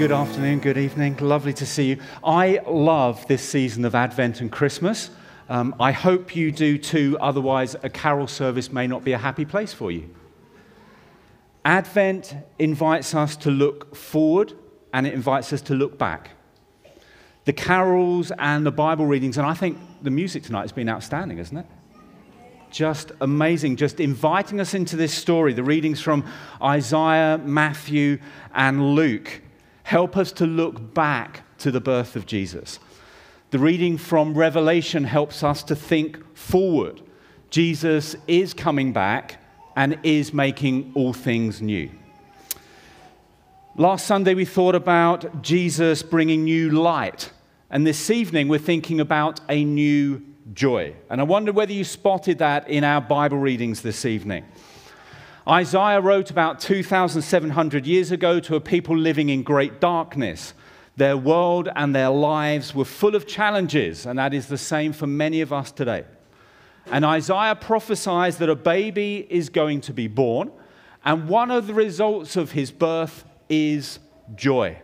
good afternoon, good evening. Lovely to see you. I love this season of Advent and Christmas. Um, I hope you do too, otherwise, a carol service may not be a happy place for you. Advent invites us to look forward and it invites us to look back. The carols and the Bible readings, and I think the music tonight has been outstanding, isn't it? Just amazing, just inviting us into this story. The readings from Isaiah, Matthew, and Luke help us to look back to the birth of Jesus. The reading from Revelation helps us to think forward. Jesus is coming back and is making all things new. Last Sunday, we thought about Jesus bringing new light. And this evening, we're thinking about a new joy. And I wonder whether you spotted that in our Bible readings this evening. Isaiah wrote about 2,700 years ago to a people living in great darkness. Their world and their lives were full of challenges, and that is the same for many of us today. And Isaiah prophesies that a baby is going to be born, and one of the results of his birth is joy.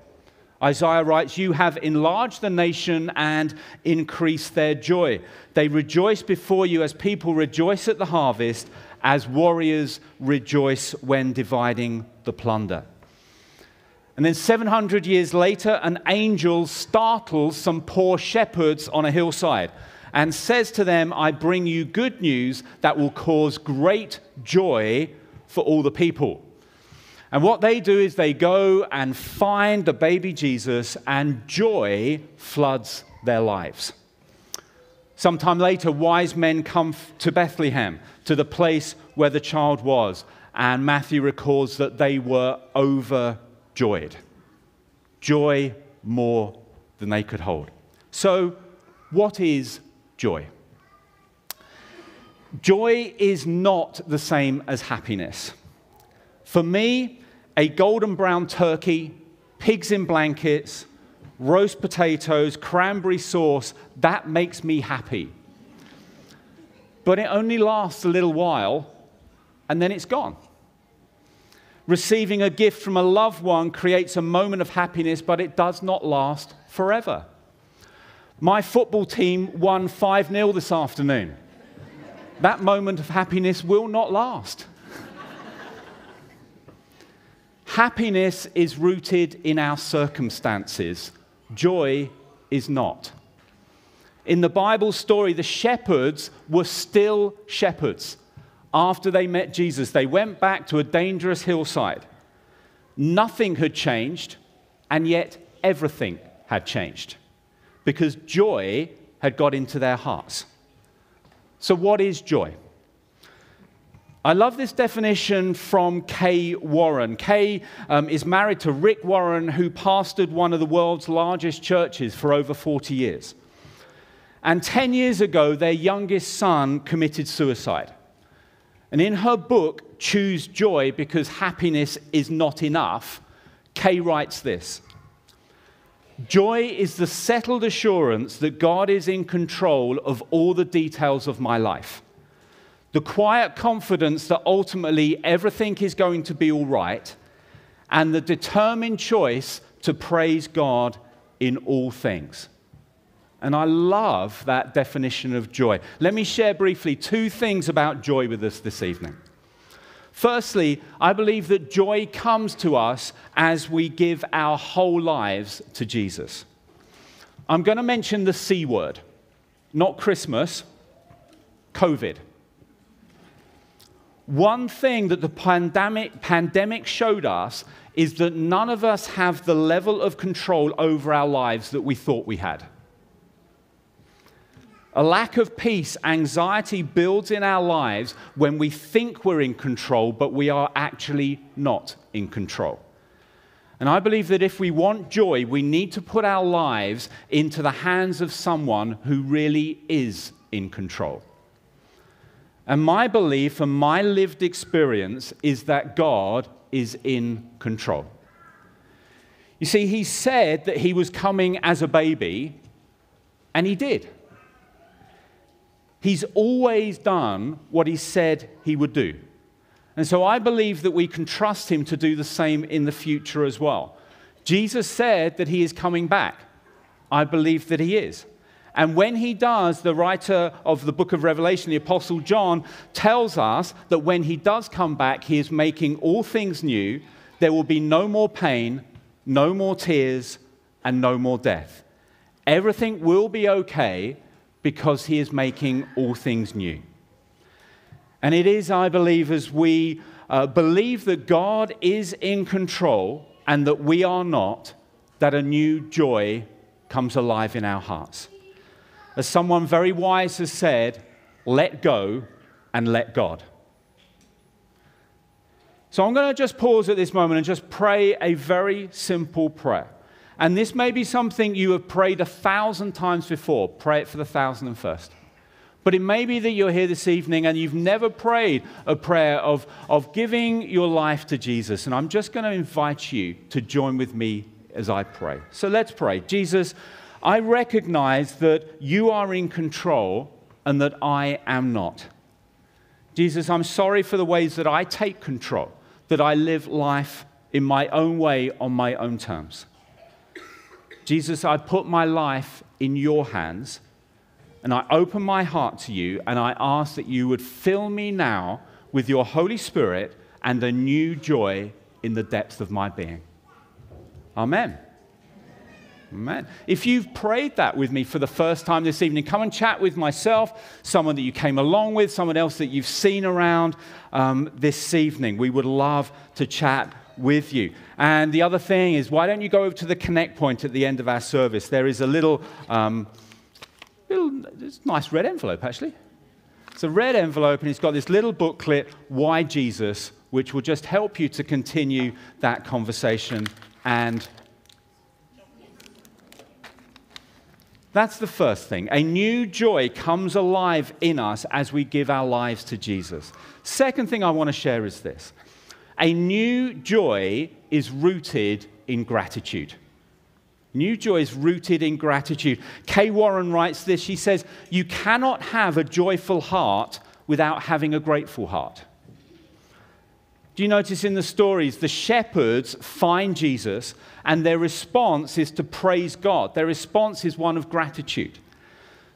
Isaiah writes, You have enlarged the nation and increased their joy. They rejoice before you as people rejoice at the harvest, as warriors rejoice when dividing the plunder. And then 700 years later, an angel startles some poor shepherds on a hillside and says to them, I bring you good news that will cause great joy for all the people. And what they do is they go and find the baby Jesus, and joy floods their lives. Sometime later, wise men come to Bethlehem, to the place where the child was, and Matthew records that they were overjoyed. Joy more than they could hold. So, what is joy? Joy is not the same as happiness. For me, a golden brown turkey, pigs in blankets, roast potatoes, cranberry sauce, that makes me happy. But it only lasts a little while and then it's gone. Receiving a gift from a loved one creates a moment of happiness, but it does not last forever. My football team won 5 0 this afternoon. That moment of happiness will not last. Happiness is rooted in our circumstances, joy is not. In the Bible story, the shepherds were still shepherds after they met Jesus. They went back to a dangerous hillside. Nothing had changed, and yet everything had changed because joy had got into their hearts. So, what is joy? I love this definition from Kay Warren. Kay um, is married to Rick Warren, who pastored one of the world's largest churches for over 40 years. And 10 years ago, their youngest son committed suicide. And in her book, Choose Joy Because Happiness is Not Enough, Kay writes this Joy is the settled assurance that God is in control of all the details of my life the quiet confidence that ultimately everything is going to be all right, and the determined choice to praise God in all things. And I love that definition of joy. Let me share briefly two things about joy with us this evening. Firstly, I believe that joy comes to us as we give our whole lives to Jesus. I'm going to mention the C word, not Christmas, COVID. One thing that the pandemic, pandemic showed us is that none of us have the level of control over our lives that we thought we had. A lack of peace, anxiety builds in our lives when we think we're in control, but we are actually not in control. And I believe that if we want joy, we need to put our lives into the hands of someone who really is in control. And my belief and my lived experience is that God is in control. You see, he said that he was coming as a baby, and he did. He's always done what he said he would do. And so I believe that we can trust him to do the same in the future as well. Jesus said that he is coming back. I believe that he is. And when he does, the writer of the book of Revelation, the Apostle John, tells us that when he does come back, he is making all things new. There will be no more pain, no more tears, and no more death. Everything will be okay because he is making all things new. And it is, I believe, as we uh, believe that God is in control and that we are not, that a new joy comes alive in our hearts. As someone very wise has said, let go and let God. So I'm going to just pause at this moment and just pray a very simple prayer. And this may be something you have prayed a thousand times before. Pray it for the thousand and first. But it may be that you're here this evening and you've never prayed a prayer of, of giving your life to Jesus. And I'm just going to invite you to join with me as I pray. So let's pray. Jesus, I recognize that you are in control and that I am not. Jesus, I'm sorry for the ways that I take control, that I live life in my own way on my own terms. Jesus, I put my life in your hands and I open my heart to you and I ask that you would fill me now with your Holy Spirit and a new joy in the depths of my being. Amen. Amen. If you've prayed that with me for the first time this evening, come and chat with myself, someone that you came along with, someone else that you've seen around um, this evening. We would love to chat with you. And the other thing is, why don't you go over to the connect point at the end of our service? There is a little. Um, little, it's a nice red envelope, actually. It's a red envelope, and it's got this little booklet, Why Jesus, which will just help you to continue that conversation. And that's the first thing. A new joy comes alive in us as we give our lives to Jesus. Second thing I want to share is this a new joy is rooted in gratitude. New joy is rooted in gratitude. Kay Warren writes this. She says, You cannot have a joyful heart without having a grateful heart. Do you notice in the stories, the shepherds find Jesus and their response is to praise God? Their response is one of gratitude.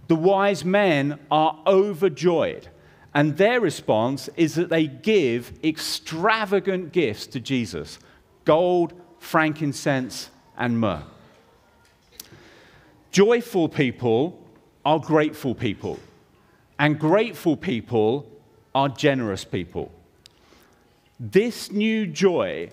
The wise men are overjoyed, and their response is that they give extravagant gifts to Jesus gold, frankincense, and myrrh. Joyful people are grateful people, and grateful people are generous people. This new joy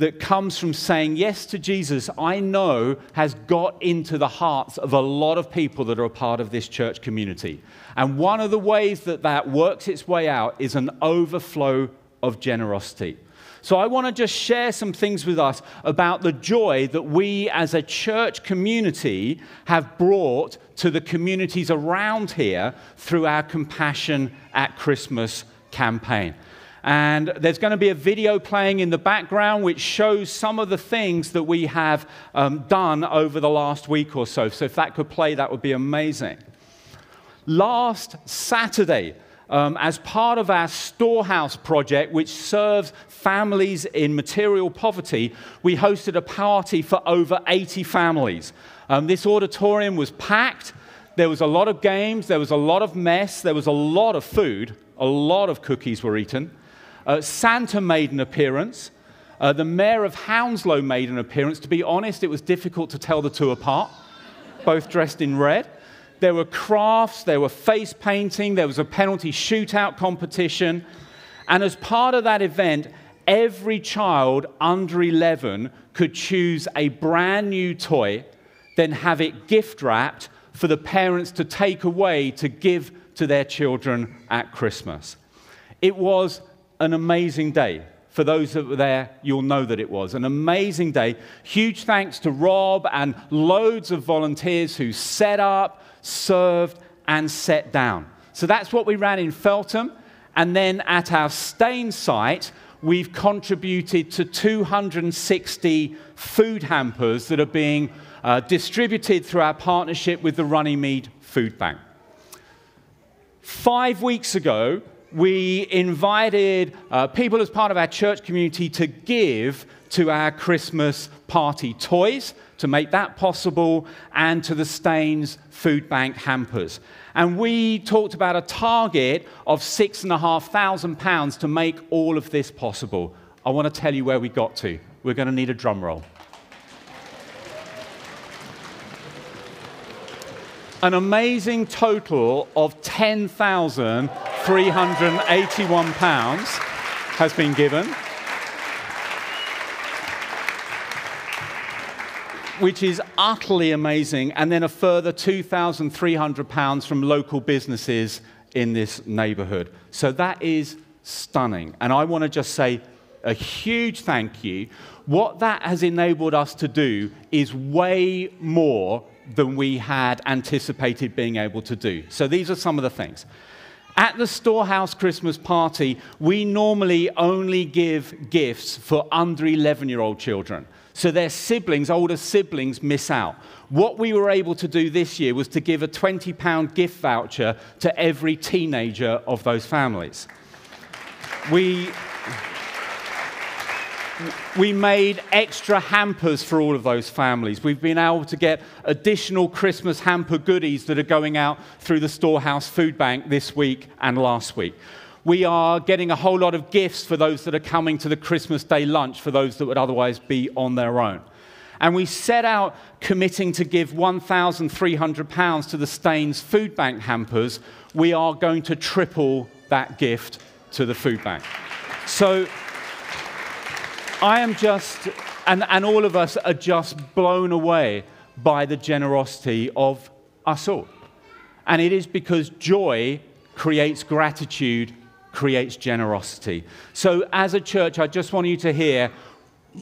that comes from saying yes to Jesus, I know has got into the hearts of a lot of people that are a part of this church community. And one of the ways that that works its way out is an overflow of generosity. So, I want to just share some things with us about the joy that we as a church community have brought to the communities around here through our Compassion at Christmas campaign. And there's going to be a video playing in the background which shows some of the things that we have um, done over the last week or so. So, if that could play, that would be amazing. Last Saturday, um, as part of our storehouse project, which serves families in material poverty, we hosted a party for over 80 families. Um, this auditorium was packed. There was a lot of games, there was a lot of mess, there was a lot of food, a lot of cookies were eaten. Uh, Santa made an appearance. Uh, the mayor of Hounslow made an appearance. To be honest, it was difficult to tell the two apart, both dressed in red. There were crafts, there were face painting, there was a penalty shootout competition. And as part of that event, every child under 11 could choose a brand new toy, then have it gift wrapped for the parents to take away to give to their children at Christmas. It was an amazing day. For those that were there, you'll know that it was an amazing day. Huge thanks to Rob and loads of volunteers who set up, served, and set down. So that's what we ran in Feltham. And then at our Staines site, we've contributed to 260 food hampers that are being uh, distributed through our partnership with the Runnymede Food Bank. Five weeks ago, we invited uh, people as part of our church community to give to our Christmas party toys to make that possible and to the Staines Food Bank hampers. And we talked about a target of £6,500 to make all of this possible. I want to tell you where we got to. We're going to need a drum roll. An amazing total of £10,381 has been given. which is utterly amazing, and then a further £2,300 from local businesses in this neighborhood. So that is stunning. And I want to just say a huge thank you. What that has enabled us to do is way more than we had anticipated being able to do. So these are some of the things. At the Storehouse Christmas party, we normally only give gifts for under 11 year old children. So their siblings, older siblings, miss out. What we were able to do this year was to give a £20 gift voucher to every teenager of those families. We we made extra hampers for all of those families. We've been able to get additional Christmas hamper goodies that are going out through the Storehouse Food Bank this week and last week. We are getting a whole lot of gifts for those that are coming to the Christmas Day lunch for those that would otherwise be on their own. And we set out committing to give £1,300 to the Staines Food Bank hampers. We are going to triple that gift to the food bank. So I am just, and, and all of us are just blown away by the generosity of us all. And it is because joy creates gratitude, creates generosity. So, as a church, I just want you to hear,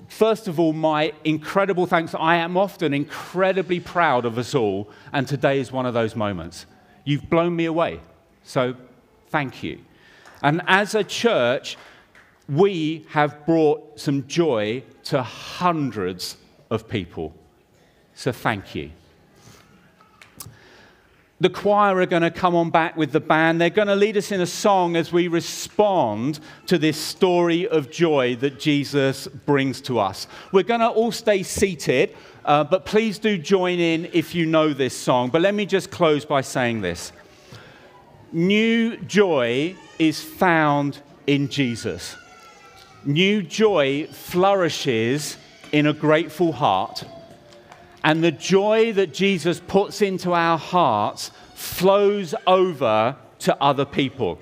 first of all, my incredible thanks. I am often incredibly proud of us all, and today is one of those moments. You've blown me away. So, thank you. And as a church, we have brought some joy to hundreds of people. So thank you. The choir are going to come on back with the band. They're going to lead us in a song as we respond to this story of joy that Jesus brings to us. We're going to all stay seated, uh, but please do join in if you know this song. But let me just close by saying this New joy is found in Jesus. New joy flourishes in a grateful heart, and the joy that Jesus puts into our hearts flows over to other people.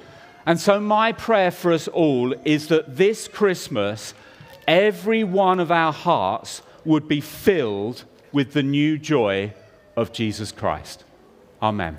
And so, my prayer for us all is that this Christmas, every one of our hearts would be filled with the new joy of Jesus Christ. Amen.